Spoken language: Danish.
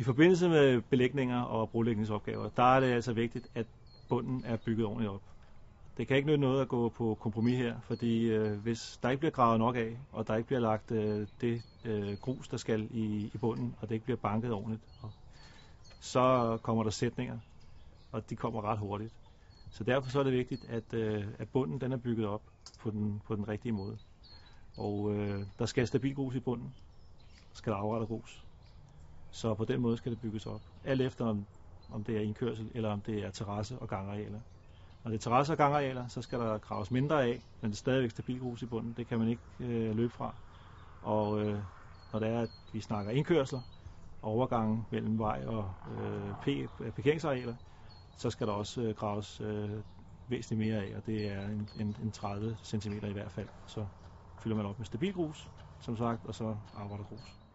I forbindelse med belægninger og brolægningsopgaver, der er det altså vigtigt, at bunden er bygget ordentligt op. Det kan ikke nytte noget at gå på kompromis her, fordi øh, hvis der ikke bliver gravet nok af, og der ikke bliver lagt øh, det øh, grus, der skal i, i bunden, og det ikke bliver banket ordentligt, og, så kommer der sætninger, og de kommer ret hurtigt. Så derfor så er det vigtigt, at, øh, at bunden den er bygget op på den, på den rigtige måde. Og øh, der skal stabil grus i bunden, skal der afrette grus. Så på den måde skal det bygges op. Alt efter om, om det er indkørsel, eller om det er terrasse og gangarealer. Når det er terrasse og gangarealer, så skal der graves mindre af, men det er stadigvæk stabil grus i bunden. Det kan man ikke øh, løbe fra. Og øh, når det er, at vi snakker indkørsler, overgangen mellem vej og øh, øh, parkeringsarealer, så skal der også øh, graves øh, væsentligt mere af, og det er en, en, en 30 cm i hvert fald. Så fylder man op med stabil grus, som sagt, og så arbejder grus.